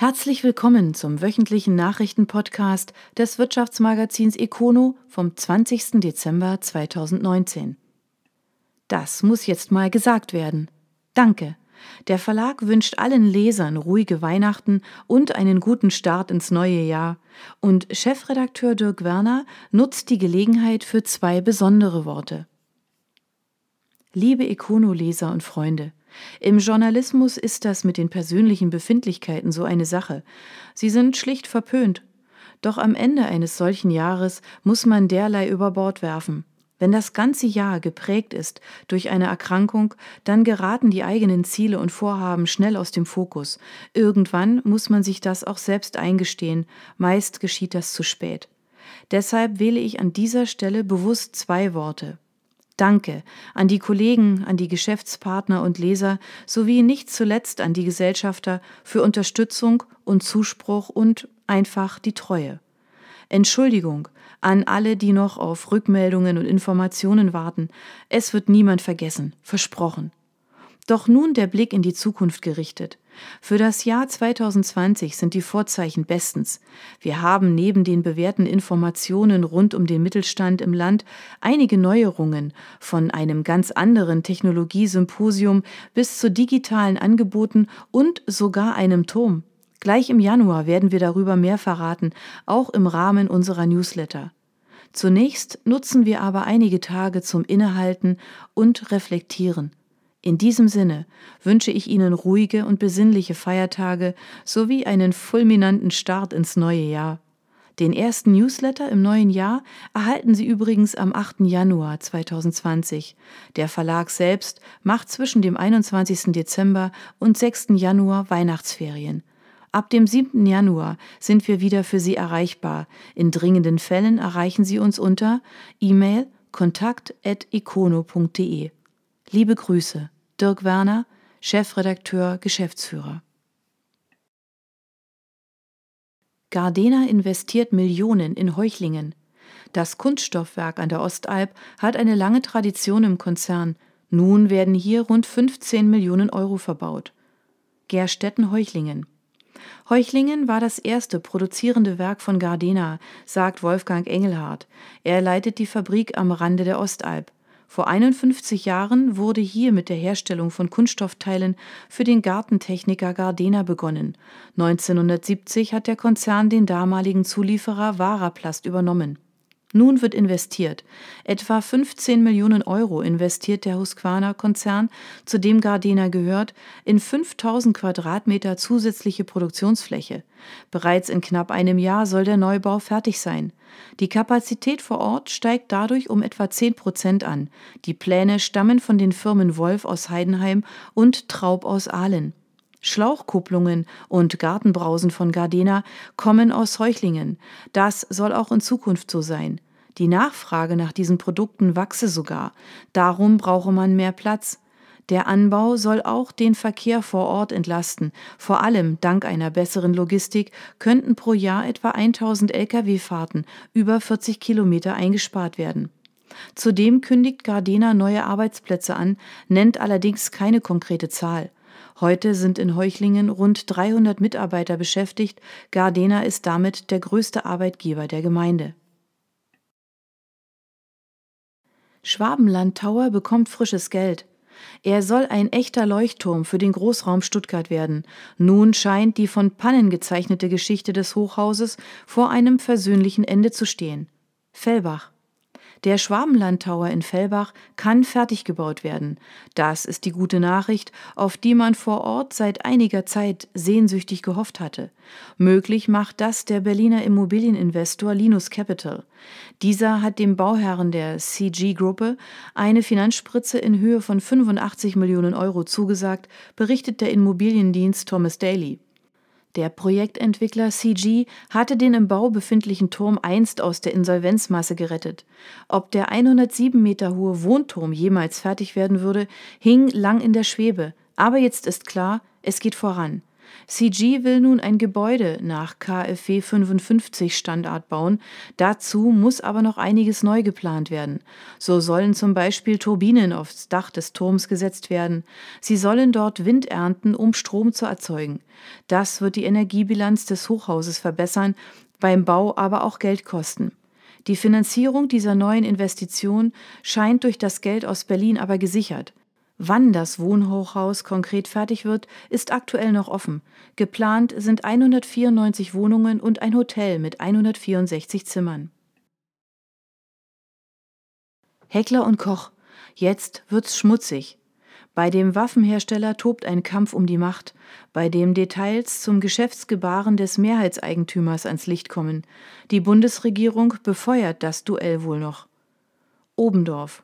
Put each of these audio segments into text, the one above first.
Herzlich willkommen zum wöchentlichen Nachrichtenpodcast des Wirtschaftsmagazins Econo vom 20. Dezember 2019. Das muss jetzt mal gesagt werden. Danke. Der Verlag wünscht allen Lesern ruhige Weihnachten und einen guten Start ins neue Jahr. Und Chefredakteur Dirk Werner nutzt die Gelegenheit für zwei besondere Worte. Liebe Econo-Leser und Freunde, im Journalismus ist das mit den persönlichen Befindlichkeiten so eine Sache. Sie sind schlicht verpönt. Doch am Ende eines solchen Jahres muss man derlei über Bord werfen. Wenn das ganze Jahr geprägt ist durch eine Erkrankung, dann geraten die eigenen Ziele und Vorhaben schnell aus dem Fokus. Irgendwann muss man sich das auch selbst eingestehen, meist geschieht das zu spät. Deshalb wähle ich an dieser Stelle bewusst zwei Worte Danke an die Kollegen, an die Geschäftspartner und Leser sowie nicht zuletzt an die Gesellschafter für Unterstützung und Zuspruch und einfach die Treue. Entschuldigung an alle, die noch auf Rückmeldungen und Informationen warten. Es wird niemand vergessen, versprochen. Doch nun der Blick in die Zukunft gerichtet. Für das Jahr 2020 sind die Vorzeichen bestens. Wir haben neben den bewährten Informationen rund um den Mittelstand im Land einige Neuerungen von einem ganz anderen Technologiesymposium bis zu digitalen Angeboten und sogar einem Turm. Gleich im Januar werden wir darüber mehr verraten, auch im Rahmen unserer Newsletter. Zunächst nutzen wir aber einige Tage zum Innehalten und Reflektieren. In diesem Sinne wünsche ich Ihnen ruhige und besinnliche Feiertage sowie einen fulminanten Start ins neue Jahr. Den ersten Newsletter im neuen Jahr erhalten Sie übrigens am 8. Januar 2020. Der Verlag selbst macht zwischen dem 21. Dezember und 6. Januar Weihnachtsferien. Ab dem 7. Januar sind wir wieder für Sie erreichbar. In dringenden Fällen erreichen Sie uns unter E-Mail kontakt.econo.de. Liebe Grüße, Dirk Werner, Chefredakteur, Geschäftsführer. Gardena investiert Millionen in Heuchlingen. Das Kunststoffwerk an der Ostalb hat eine lange Tradition im Konzern. Nun werden hier rund 15 Millionen Euro verbaut. Gerstetten-Heuchlingen. Heuchlingen war das erste produzierende Werk von Gardena, sagt Wolfgang Engelhardt. Er leitet die Fabrik am Rande der Ostalb. Vor 51 Jahren wurde hier mit der Herstellung von Kunststoffteilen für den Gartentechniker Gardena begonnen. 1970 hat der Konzern den damaligen Zulieferer Varaplast übernommen. Nun wird investiert. Etwa 15 Millionen Euro investiert der Husqvarna-Konzern, zu dem Gardena gehört, in 5000 Quadratmeter zusätzliche Produktionsfläche. Bereits in knapp einem Jahr soll der Neubau fertig sein. Die Kapazität vor Ort steigt dadurch um etwa 10 Prozent an. Die Pläne stammen von den Firmen Wolf aus Heidenheim und Traub aus Ahlen. Schlauchkupplungen und Gartenbrausen von Gardena kommen aus Heuchlingen. Das soll auch in Zukunft so sein. Die Nachfrage nach diesen Produkten wachse sogar. Darum brauche man mehr Platz. Der Anbau soll auch den Verkehr vor Ort entlasten. Vor allem dank einer besseren Logistik könnten pro Jahr etwa 1000 Lkw-Fahrten über 40 Kilometer eingespart werden. Zudem kündigt Gardena neue Arbeitsplätze an, nennt allerdings keine konkrete Zahl. Heute sind in Heuchlingen rund 300 Mitarbeiter beschäftigt. Gardena ist damit der größte Arbeitgeber der Gemeinde. Schwabenland Tower bekommt frisches Geld. Er soll ein echter Leuchtturm für den Großraum Stuttgart werden. Nun scheint die von Pannen gezeichnete Geschichte des Hochhauses vor einem versöhnlichen Ende zu stehen. Fellbach der Schwabenland-Tower in Fellbach kann fertig gebaut werden. Das ist die gute Nachricht, auf die man vor Ort seit einiger Zeit sehnsüchtig gehofft hatte. Möglich macht das der Berliner Immobilieninvestor Linus Capital. Dieser hat dem Bauherren der CG-Gruppe eine Finanzspritze in Höhe von 85 Millionen Euro zugesagt, berichtet der Immobiliendienst Thomas Daly. Der Projektentwickler CG hatte den im Bau befindlichen Turm einst aus der Insolvenzmasse gerettet. Ob der 107 Meter hohe Wohnturm jemals fertig werden würde, hing lang in der Schwebe. Aber jetzt ist klar, es geht voran. CG will nun ein Gebäude nach KfW 55 Standard bauen. Dazu muss aber noch einiges neu geplant werden. So sollen zum Beispiel Turbinen aufs Dach des Turms gesetzt werden. Sie sollen dort Wind ernten, um Strom zu erzeugen. Das wird die Energiebilanz des Hochhauses verbessern, beim Bau aber auch Geld kosten. Die Finanzierung dieser neuen Investition scheint durch das Geld aus Berlin aber gesichert. Wann das Wohnhochhaus konkret fertig wird, ist aktuell noch offen. Geplant sind 194 Wohnungen und ein Hotel mit 164 Zimmern. Heckler und Koch. Jetzt wird's schmutzig. Bei dem Waffenhersteller tobt ein Kampf um die Macht, bei dem Details zum Geschäftsgebaren des Mehrheitseigentümers ans Licht kommen. Die Bundesregierung befeuert das Duell wohl noch. Obendorf.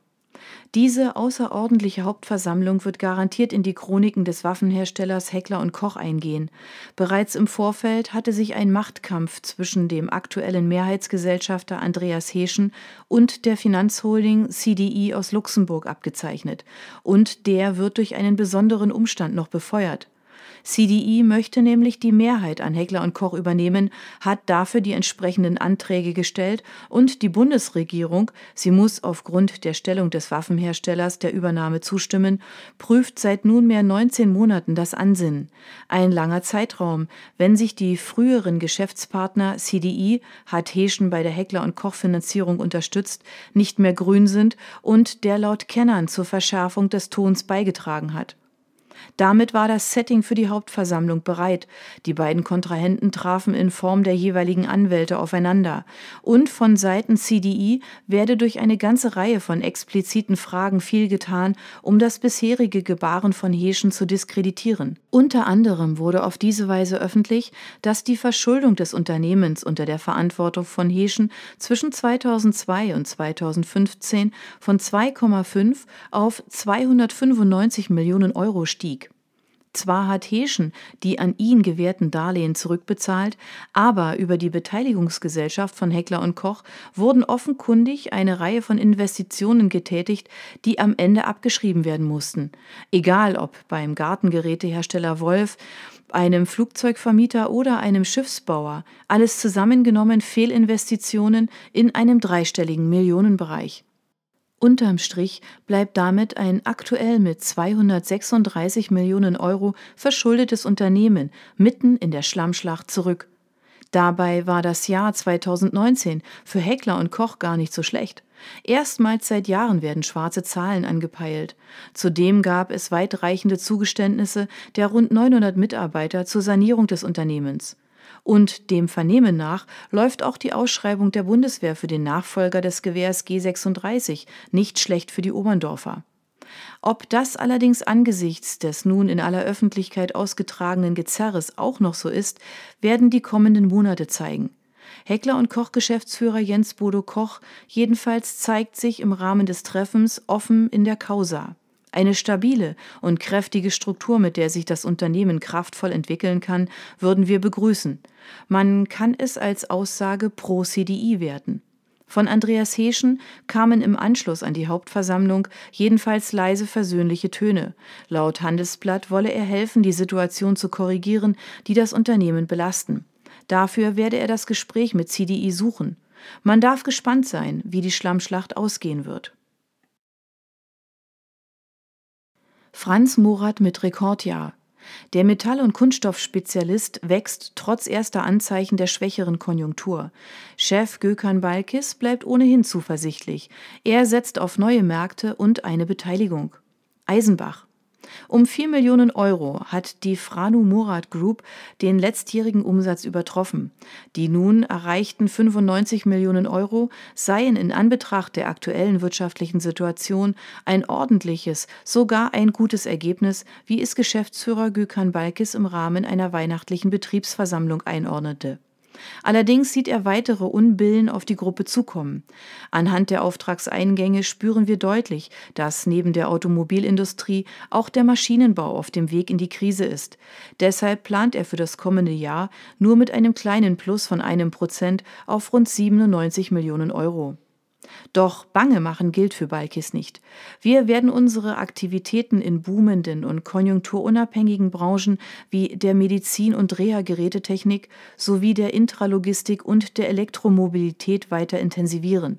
Diese außerordentliche Hauptversammlung wird garantiert in die Chroniken des Waffenherstellers Heckler und Koch eingehen. Bereits im Vorfeld hatte sich ein Machtkampf zwischen dem aktuellen Mehrheitsgesellschafter Andreas Heschen und der Finanzholding CDI aus Luxemburg abgezeichnet. Und der wird durch einen besonderen Umstand noch befeuert. CDI möchte nämlich die Mehrheit an Heckler und Koch übernehmen, hat dafür die entsprechenden Anträge gestellt und die Bundesregierung, sie muss aufgrund der Stellung des Waffenherstellers der Übernahme zustimmen, prüft seit nunmehr 19 Monaten das Ansinnen. Ein langer Zeitraum, wenn sich die früheren Geschäftspartner CDI hat Heschen bei der Heckler und Koch Finanzierung unterstützt, nicht mehr grün sind und der laut Kennern zur Verschärfung des Tons beigetragen hat. Damit war das Setting für die Hauptversammlung bereit. Die beiden Kontrahenten trafen in Form der jeweiligen Anwälte aufeinander. Und von Seiten CDI werde durch eine ganze Reihe von expliziten Fragen viel getan, um das bisherige Gebaren von Heschen zu diskreditieren. Unter anderem wurde auf diese Weise öffentlich, dass die Verschuldung des Unternehmens unter der Verantwortung von Heschen zwischen 2002 und 2015 von 2,5 auf 295 Millionen Euro stieg. Zwar hat Heschen die an ihn gewährten Darlehen zurückbezahlt, aber über die Beteiligungsgesellschaft von Heckler und Koch wurden offenkundig eine Reihe von Investitionen getätigt, die am Ende abgeschrieben werden mussten. Egal ob beim Gartengerätehersteller Wolf, einem Flugzeugvermieter oder einem Schiffsbauer, alles zusammengenommen Fehlinvestitionen in einem dreistelligen Millionenbereich. Unterm Strich bleibt damit ein aktuell mit 236 Millionen Euro verschuldetes Unternehmen mitten in der Schlammschlacht zurück. Dabei war das Jahr 2019 für Heckler und Koch gar nicht so schlecht. Erstmals seit Jahren werden schwarze Zahlen angepeilt. Zudem gab es weitreichende Zugeständnisse der rund 900 Mitarbeiter zur Sanierung des Unternehmens. Und dem Vernehmen nach läuft auch die Ausschreibung der Bundeswehr für den Nachfolger des Gewehrs G36 nicht schlecht für die Oberndorfer. Ob das allerdings angesichts des nun in aller Öffentlichkeit ausgetragenen Gezerres auch noch so ist, werden die kommenden Monate zeigen. Heckler und Koch Geschäftsführer Jens Bodo Koch jedenfalls zeigt sich im Rahmen des Treffens offen in der Causa. Eine stabile und kräftige Struktur, mit der sich das Unternehmen kraftvoll entwickeln kann, würden wir begrüßen. Man kann es als Aussage pro CDI werten. Von Andreas Heschen kamen im Anschluss an die Hauptversammlung jedenfalls leise versöhnliche Töne. Laut Handelsblatt wolle er helfen, die Situation zu korrigieren, die das Unternehmen belasten. Dafür werde er das Gespräch mit CDI suchen. Man darf gespannt sein, wie die Schlammschlacht ausgehen wird. Franz Morat mit Rekordjahr. Der Metall- und Kunststoffspezialist wächst trotz erster Anzeichen der schwächeren Konjunktur. Chef Gökhan Balkis bleibt ohnehin zuversichtlich. Er setzt auf neue Märkte und eine Beteiligung. Eisenbach. Um 4 Millionen Euro hat die Franu Murat Group den letztjährigen Umsatz übertroffen. Die nun erreichten 95 Millionen Euro seien in Anbetracht der aktuellen wirtschaftlichen Situation ein ordentliches, sogar ein gutes Ergebnis, wie es Geschäftsführer Gökhan Balkis im Rahmen einer weihnachtlichen Betriebsversammlung einordnete. Allerdings sieht er weitere Unbillen auf die Gruppe zukommen. Anhand der Auftragseingänge spüren wir deutlich, dass neben der Automobilindustrie auch der Maschinenbau auf dem Weg in die Krise ist. Deshalb plant er für das kommende Jahr nur mit einem kleinen Plus von einem Prozent auf rund 97 Millionen Euro. Doch Bange machen gilt für Balkis nicht. Wir werden unsere Aktivitäten in boomenden und konjunkturunabhängigen Branchen wie der Medizin- und Reha-Gerätetechnik sowie der Intralogistik und der Elektromobilität weiter intensivieren.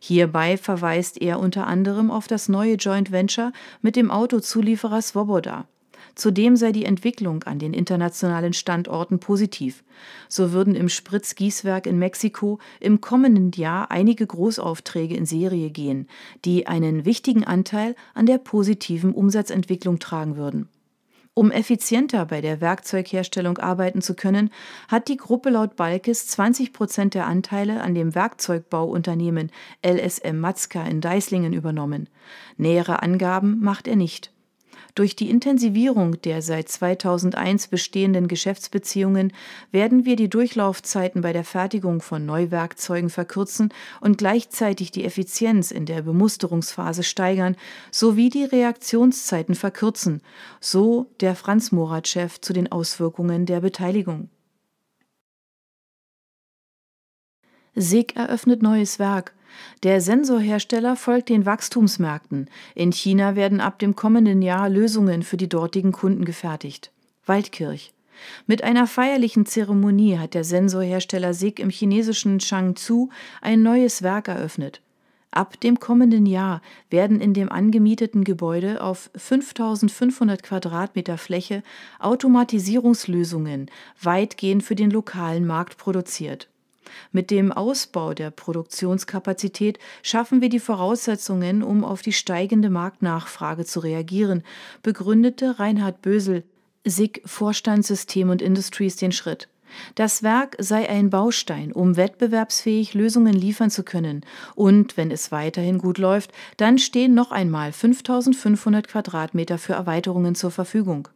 Hierbei verweist er unter anderem auf das neue Joint Venture mit dem Autozulieferer Svoboda. Zudem sei die Entwicklung an den internationalen Standorten positiv. So würden im Spritzgießwerk in Mexiko im kommenden Jahr einige Großaufträge in Serie gehen, die einen wichtigen Anteil an der positiven Umsatzentwicklung tragen würden. Um effizienter bei der Werkzeugherstellung arbeiten zu können, hat die Gruppe laut Balkes 20 Prozent der Anteile an dem Werkzeugbauunternehmen LSM Matzka in Deislingen übernommen. Nähere Angaben macht er nicht. Durch die Intensivierung der seit 2001 bestehenden Geschäftsbeziehungen werden wir die Durchlaufzeiten bei der Fertigung von Neuwerkzeugen verkürzen und gleichzeitig die Effizienz in der Bemusterungsphase steigern sowie die Reaktionszeiten verkürzen, so der Franz Morat-Chef zu den Auswirkungen der Beteiligung. SIG eröffnet neues Werk. Der Sensorhersteller folgt den Wachstumsmärkten. In China werden ab dem kommenden Jahr Lösungen für die dortigen Kunden gefertigt. Waldkirch. Mit einer feierlichen Zeremonie hat der Sensorhersteller SIG im chinesischen Changzhou ein neues Werk eröffnet. Ab dem kommenden Jahr werden in dem angemieteten Gebäude auf 5500 Quadratmeter Fläche Automatisierungslösungen weitgehend für den lokalen Markt produziert. Mit dem Ausbau der Produktionskapazität schaffen wir die Voraussetzungen, um auf die steigende Marktnachfrage zu reagieren, begründete Reinhard Bösel, SIG Vorstand System und Industries den Schritt. Das Werk sei ein Baustein, um wettbewerbsfähig Lösungen liefern zu können. Und wenn es weiterhin gut läuft, dann stehen noch einmal 5500 Quadratmeter für Erweiterungen zur Verfügung.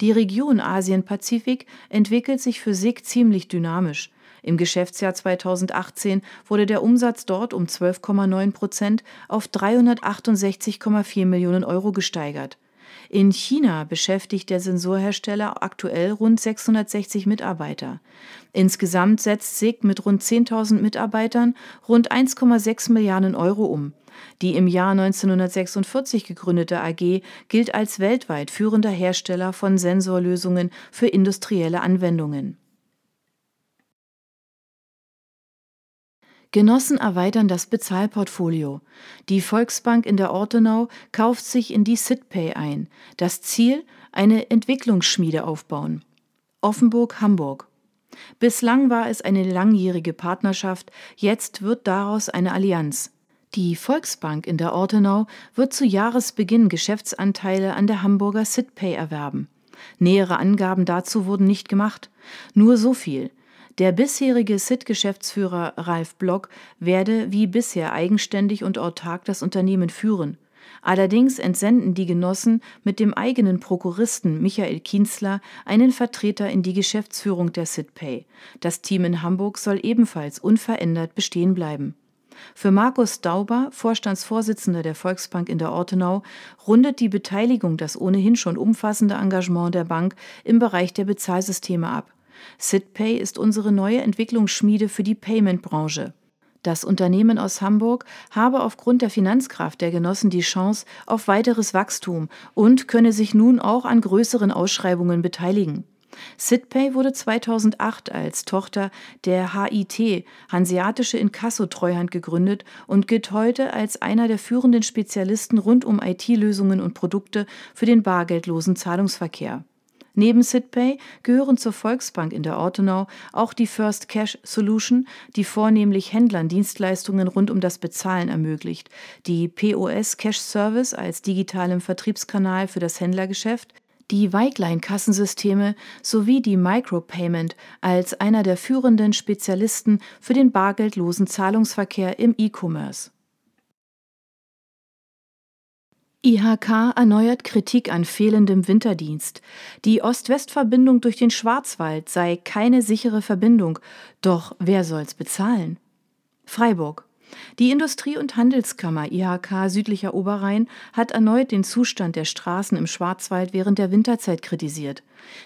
Die Region Asien-Pazifik entwickelt sich für SIG ziemlich dynamisch. Im Geschäftsjahr 2018 wurde der Umsatz dort um 12,9 Prozent auf 368,4 Millionen Euro gesteigert. In China beschäftigt der Sensorhersteller aktuell rund 660 Mitarbeiter. Insgesamt setzt SIG mit rund 10.000 Mitarbeitern rund 1,6 Milliarden Euro um. Die im Jahr 1946 gegründete AG gilt als weltweit führender Hersteller von Sensorlösungen für industrielle Anwendungen. Genossen erweitern das Bezahlportfolio. Die Volksbank in der Ortenau kauft sich in die SitPay ein. Das Ziel: eine Entwicklungsschmiede aufbauen. Offenburg, Hamburg. Bislang war es eine langjährige Partnerschaft, jetzt wird daraus eine Allianz. Die Volksbank in der Ortenau wird zu Jahresbeginn Geschäftsanteile an der Hamburger SitPay erwerben. Nähere Angaben dazu wurden nicht gemacht. Nur so viel. Der bisherige SIT-Geschäftsführer Ralf Block werde wie bisher eigenständig und autark das Unternehmen führen. Allerdings entsenden die Genossen mit dem eigenen Prokuristen Michael Kienzler einen Vertreter in die Geschäftsführung der SITPay. Das Team in Hamburg soll ebenfalls unverändert bestehen bleiben. Für Markus Dauber, Vorstandsvorsitzender der Volksbank in der Ortenau, rundet die Beteiligung das ohnehin schon umfassende Engagement der Bank im Bereich der Bezahlsysteme ab. SitPay ist unsere neue Entwicklungsschmiede für die Payment-Branche. Das Unternehmen aus Hamburg habe aufgrund der Finanzkraft der Genossen die Chance auf weiteres Wachstum und könne sich nun auch an größeren Ausschreibungen beteiligen. SitPay wurde 2008 als Tochter der HIT, Hanseatische Inkasso-Treuhand, gegründet und gilt heute als einer der führenden Spezialisten rund um IT-Lösungen und Produkte für den bargeldlosen Zahlungsverkehr. Neben SitPay gehören zur Volksbank in der Ortenau auch die First Cash Solution, die vornehmlich Händlern Dienstleistungen rund um das Bezahlen ermöglicht, die POS Cash Service als digitalem Vertriebskanal für das Händlergeschäft, die Weigline-Kassensysteme sowie die Micropayment als einer der führenden Spezialisten für den bargeldlosen Zahlungsverkehr im E-Commerce. IHK erneuert Kritik an fehlendem Winterdienst. Die Ost-West-Verbindung durch den Schwarzwald sei keine sichere Verbindung. Doch wer soll's bezahlen? Freiburg. Die Industrie- und Handelskammer IHK Südlicher Oberrhein hat erneut den Zustand der Straßen im Schwarzwald während der Winterzeit kritisiert.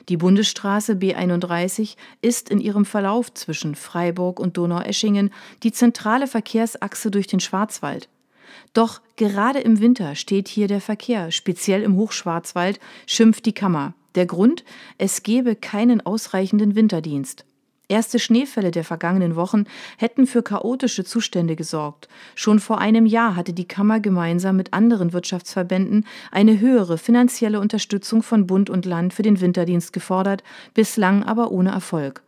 Die Bundesstraße B31 ist in ihrem Verlauf zwischen Freiburg und Donaueschingen die zentrale Verkehrsachse durch den Schwarzwald. Doch gerade im Winter steht hier der Verkehr, speziell im Hochschwarzwald, schimpft die Kammer. Der Grund, es gebe keinen ausreichenden Winterdienst. Erste Schneefälle der vergangenen Wochen hätten für chaotische Zustände gesorgt. Schon vor einem Jahr hatte die Kammer gemeinsam mit anderen Wirtschaftsverbänden eine höhere finanzielle Unterstützung von Bund und Land für den Winterdienst gefordert, bislang aber ohne Erfolg.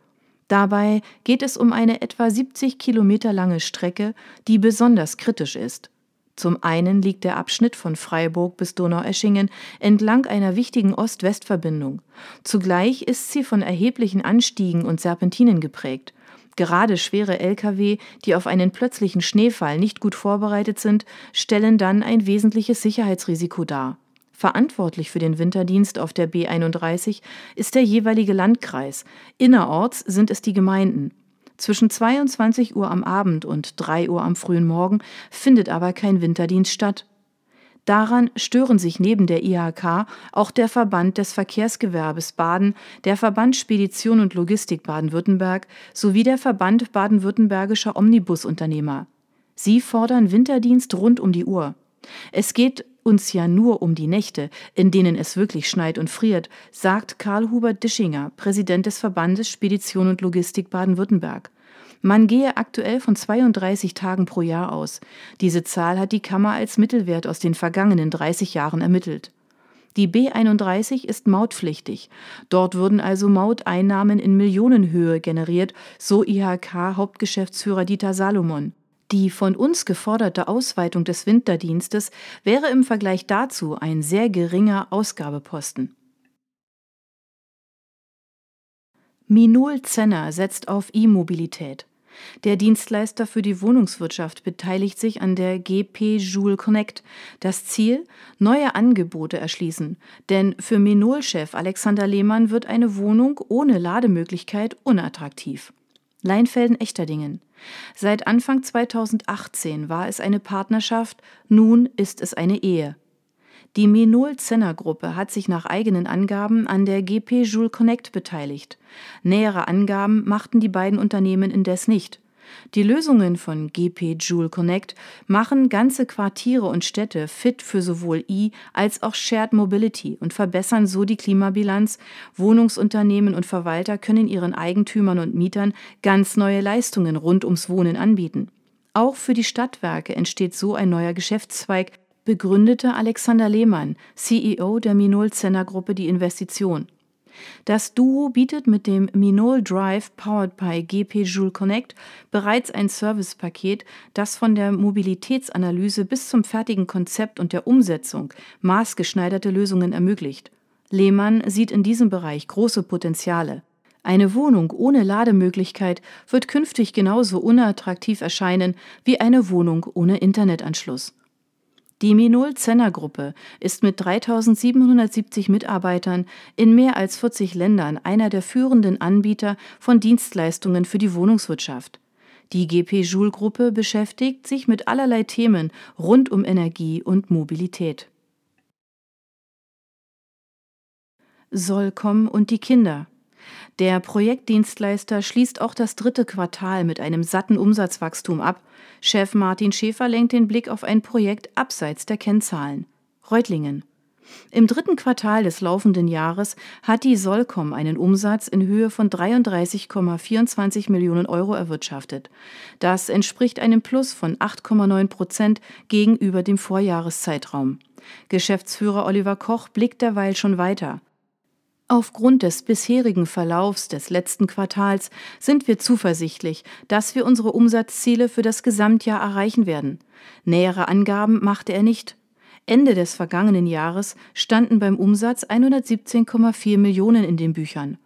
Dabei geht es um eine etwa 70 Kilometer lange Strecke, die besonders kritisch ist. Zum einen liegt der Abschnitt von Freiburg bis Donaueschingen entlang einer wichtigen Ost-West-Verbindung. Zugleich ist sie von erheblichen Anstiegen und Serpentinen geprägt. Gerade schwere Lkw, die auf einen plötzlichen Schneefall nicht gut vorbereitet sind, stellen dann ein wesentliches Sicherheitsrisiko dar. Verantwortlich für den Winterdienst auf der B 31 ist der jeweilige Landkreis. Innerorts sind es die Gemeinden. Zwischen 22 Uhr am Abend und 3 Uhr am frühen Morgen findet aber kein Winterdienst statt. Daran stören sich neben der IHK auch der Verband des Verkehrsgewerbes Baden, der Verband Spedition und Logistik Baden-Württemberg sowie der Verband baden-württembergischer Omnibusunternehmer. Sie fordern Winterdienst rund um die Uhr. Es geht uns ja nur um die Nächte, in denen es wirklich schneit und friert, sagt Karl-Hubert Dischinger, Präsident des Verbandes Spedition und Logistik Baden-Württemberg. Man gehe aktuell von 32 Tagen pro Jahr aus. Diese Zahl hat die Kammer als Mittelwert aus den vergangenen 30 Jahren ermittelt. Die B31 ist mautpflichtig. Dort würden also Mauteinnahmen in Millionenhöhe generiert, so IHK-Hauptgeschäftsführer Dieter Salomon. Die von uns geforderte Ausweitung des Winterdienstes wäre im Vergleich dazu ein sehr geringer Ausgabeposten. Minol Zenner setzt auf E-Mobilität. Der Dienstleister für die Wohnungswirtschaft beteiligt sich an der GP Joule Connect. Das Ziel? Neue Angebote erschließen. Denn für Menol-Chef Alexander Lehmann wird eine Wohnung ohne Lademöglichkeit unattraktiv. Leinfelden-Echterdingen. Seit Anfang 2018 war es eine Partnerschaft, nun ist es eine Ehe. Die Menol-Zenner-Gruppe hat sich nach eigenen Angaben an der GP Joule Connect beteiligt. Nähere Angaben machten die beiden Unternehmen indes nicht. Die Lösungen von GP Joule Connect machen ganze Quartiere und Städte fit für sowohl E- als auch Shared Mobility und verbessern so die Klimabilanz. Wohnungsunternehmen und Verwalter können ihren Eigentümern und Mietern ganz neue Leistungen rund ums Wohnen anbieten. Auch für die Stadtwerke entsteht so ein neuer Geschäftszweig, begründete Alexander Lehmann, CEO der Minol Zenner Gruppe, die Investition. Das Duo bietet mit dem Minol Drive powered by GP Joule Connect bereits ein Servicepaket, das von der Mobilitätsanalyse bis zum fertigen Konzept und der Umsetzung maßgeschneiderte Lösungen ermöglicht. Lehmann sieht in diesem Bereich große Potenziale. Eine Wohnung ohne Lademöglichkeit wird künftig genauso unattraktiv erscheinen wie eine Wohnung ohne Internetanschluss. Die Minol-Zenner-Gruppe ist mit 3770 Mitarbeitern in mehr als 40 Ländern einer der führenden Anbieter von Dienstleistungen für die Wohnungswirtschaft. Die GP Joule-Gruppe beschäftigt sich mit allerlei Themen rund um Energie und Mobilität. Solcom und die Kinder der Projektdienstleister schließt auch das dritte Quartal mit einem satten Umsatzwachstum ab. Chef Martin Schäfer lenkt den Blick auf ein Projekt abseits der Kennzahlen. Reutlingen. Im dritten Quartal des laufenden Jahres hat die Solcom einen Umsatz in Höhe von 33,24 Millionen Euro erwirtschaftet. Das entspricht einem Plus von 8,9 Prozent gegenüber dem Vorjahreszeitraum. Geschäftsführer Oliver Koch blickt derweil schon weiter. Aufgrund des bisherigen Verlaufs des letzten Quartals sind wir zuversichtlich, dass wir unsere Umsatzziele für das Gesamtjahr erreichen werden. Nähere Angaben machte er nicht. Ende des vergangenen Jahres standen beim Umsatz 117,4 Millionen in den Büchern.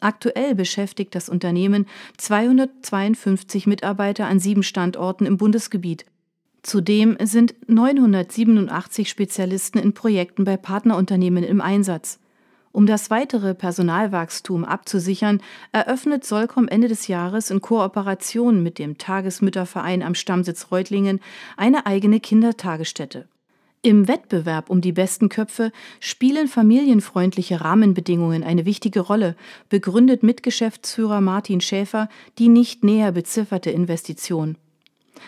Aktuell beschäftigt das Unternehmen 252 Mitarbeiter an sieben Standorten im Bundesgebiet. Zudem sind 987 Spezialisten in Projekten bei Partnerunternehmen im Einsatz. Um das weitere Personalwachstum abzusichern, eröffnet Solcom Ende des Jahres in Kooperation mit dem Tagesmütterverein am Stammsitz Reutlingen eine eigene Kindertagesstätte. Im Wettbewerb um die besten Köpfe spielen familienfreundliche Rahmenbedingungen eine wichtige Rolle, begründet Mitgeschäftsführer Martin Schäfer die nicht näher bezifferte Investition.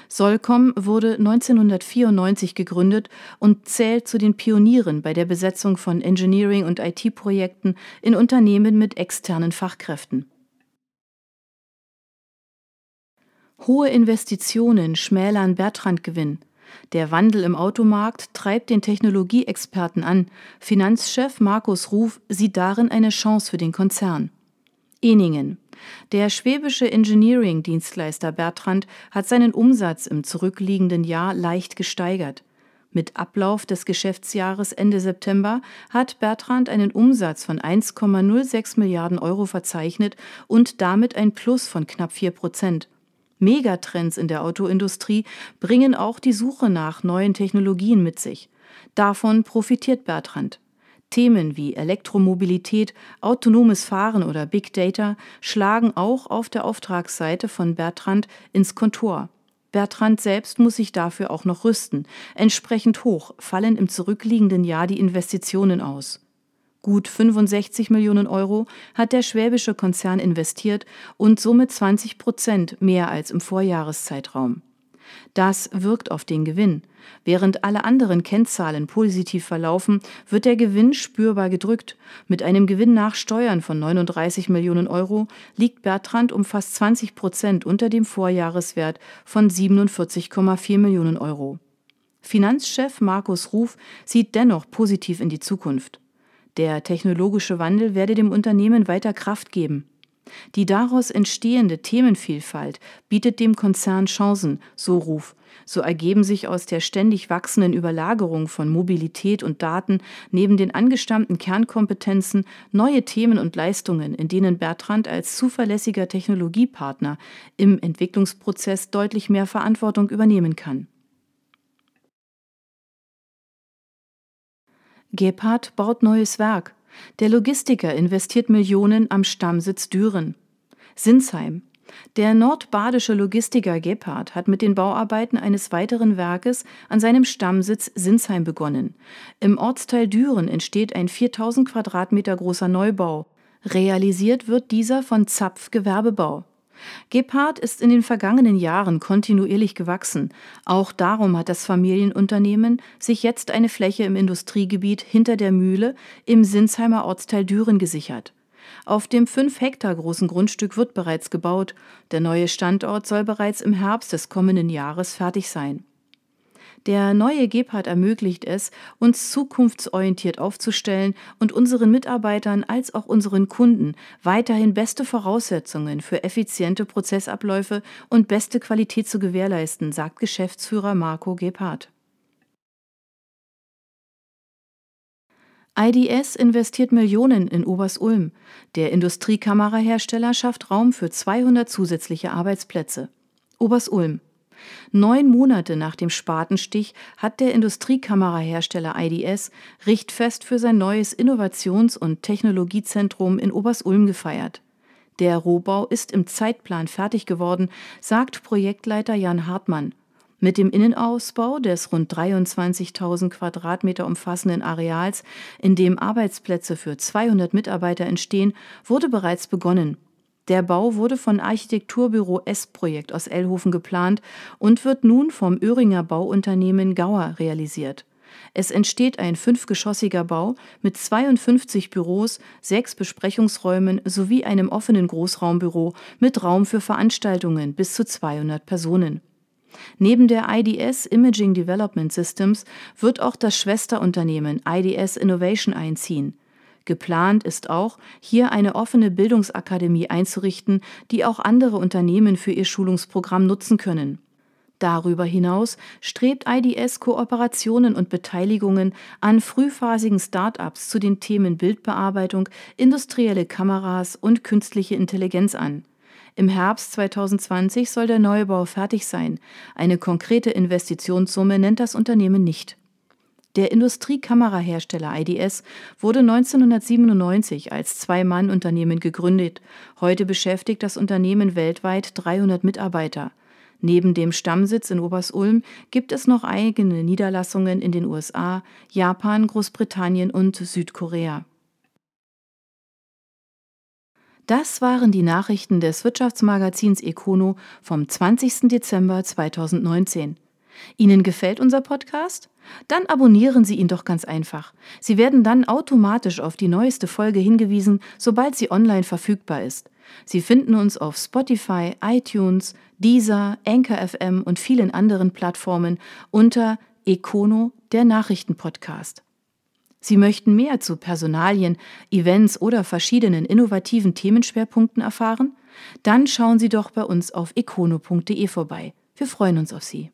Solcom wurde 1994 gegründet und zählt zu den Pionieren bei der Besetzung von Engineering- und IT-Projekten in Unternehmen mit externen Fachkräften. Hohe Investitionen schmälern Bertrand-Gewinn. Der Wandel im Automarkt treibt den Technologieexperten an. Finanzchef Markus Ruf sieht darin eine Chance für den Konzern. Eningen. Der schwäbische Engineering-Dienstleister Bertrand hat seinen Umsatz im zurückliegenden Jahr leicht gesteigert. Mit Ablauf des Geschäftsjahres Ende September hat Bertrand einen Umsatz von 1,06 Milliarden Euro verzeichnet und damit ein Plus von knapp 4 Prozent. Megatrends in der Autoindustrie bringen auch die Suche nach neuen Technologien mit sich. Davon profitiert Bertrand. Themen wie Elektromobilität, autonomes Fahren oder Big Data schlagen auch auf der Auftragsseite von Bertrand ins Kontor. Bertrand selbst muss sich dafür auch noch rüsten. Entsprechend hoch fallen im zurückliegenden Jahr die Investitionen aus. Gut 65 Millionen Euro hat der schwäbische Konzern investiert und somit 20 Prozent mehr als im Vorjahreszeitraum. Das wirkt auf den Gewinn. Während alle anderen Kennzahlen positiv verlaufen, wird der Gewinn spürbar gedrückt. Mit einem Gewinn nach Steuern von 39 Millionen Euro liegt Bertrand um fast 20 Prozent unter dem Vorjahreswert von 47,4 Millionen Euro. Finanzchef Markus Ruf sieht dennoch positiv in die Zukunft. Der technologische Wandel werde dem Unternehmen weiter Kraft geben. Die daraus entstehende Themenvielfalt bietet dem Konzern Chancen, so Ruf. So ergeben sich aus der ständig wachsenden Überlagerung von Mobilität und Daten neben den angestammten Kernkompetenzen neue Themen und Leistungen, in denen Bertrand als zuverlässiger Technologiepartner im Entwicklungsprozess deutlich mehr Verantwortung übernehmen kann. Gebhardt baut neues Werk. Der Logistiker investiert Millionen am Stammsitz Düren. Sinsheim. Der nordbadische Logistiker Gebhardt hat mit den Bauarbeiten eines weiteren Werkes an seinem Stammsitz Sinsheim begonnen. Im Ortsteil Düren entsteht ein 4000 Quadratmeter großer Neubau. Realisiert wird dieser von Zapf Gewerbebau. Gebhardt ist in den vergangenen Jahren kontinuierlich gewachsen. Auch darum hat das Familienunternehmen sich jetzt eine Fläche im Industriegebiet hinter der Mühle im Sinsheimer Ortsteil Düren gesichert. Auf dem fünf Hektar großen Grundstück wird bereits gebaut. Der neue Standort soll bereits im Herbst des kommenden Jahres fertig sein. Der neue Gebhardt ermöglicht es, uns zukunftsorientiert aufzustellen und unseren Mitarbeitern als auch unseren Kunden weiterhin beste Voraussetzungen für effiziente Prozessabläufe und beste Qualität zu gewährleisten, sagt Geschäftsführer Marco Gebhardt. IDS investiert Millionen in Obersulm. Der Industriekamerahersteller schafft Raum für 200 zusätzliche Arbeitsplätze. Obersulm. Neun Monate nach dem Spatenstich hat der Industriekamerahersteller IDS Richtfest für sein neues Innovations- und Technologiezentrum in Obersulm gefeiert. Der Rohbau ist im Zeitplan fertig geworden, sagt Projektleiter Jan Hartmann. Mit dem Innenausbau des rund 23.000 Quadratmeter umfassenden Areals, in dem Arbeitsplätze für 200 Mitarbeiter entstehen, wurde bereits begonnen. Der Bau wurde von Architekturbüro S-Projekt aus Ellhofen geplant und wird nun vom Öhringer Bauunternehmen Gauer realisiert. Es entsteht ein fünfgeschossiger Bau mit 52 Büros, sechs Besprechungsräumen sowie einem offenen Großraumbüro mit Raum für Veranstaltungen bis zu 200 Personen. Neben der IDS Imaging Development Systems wird auch das Schwesterunternehmen IDS Innovation einziehen. Geplant ist auch, hier eine offene Bildungsakademie einzurichten, die auch andere Unternehmen für ihr Schulungsprogramm nutzen können. Darüber hinaus strebt IDS Kooperationen und Beteiligungen an frühphasigen Start-ups zu den Themen Bildbearbeitung, industrielle Kameras und künstliche Intelligenz an. Im Herbst 2020 soll der Neubau fertig sein. Eine konkrete Investitionssumme nennt das Unternehmen nicht. Der Industriekamerahersteller IDS wurde 1997 als Zwei-Mann-Unternehmen gegründet. Heute beschäftigt das Unternehmen weltweit 300 Mitarbeiter. Neben dem Stammsitz in Obersulm gibt es noch eigene Niederlassungen in den USA, Japan, Großbritannien und Südkorea. Das waren die Nachrichten des Wirtschaftsmagazins Econo vom 20. Dezember 2019. Ihnen gefällt unser Podcast? Dann abonnieren Sie ihn doch ganz einfach. Sie werden dann automatisch auf die neueste Folge hingewiesen, sobald sie online verfügbar ist. Sie finden uns auf Spotify, iTunes, Deezer, Anchor FM und vielen anderen Plattformen unter Econo, der Nachrichtenpodcast. Sie möchten mehr zu Personalien, Events oder verschiedenen innovativen Themenschwerpunkten erfahren? Dann schauen Sie doch bei uns auf econo.de vorbei. Wir freuen uns auf Sie.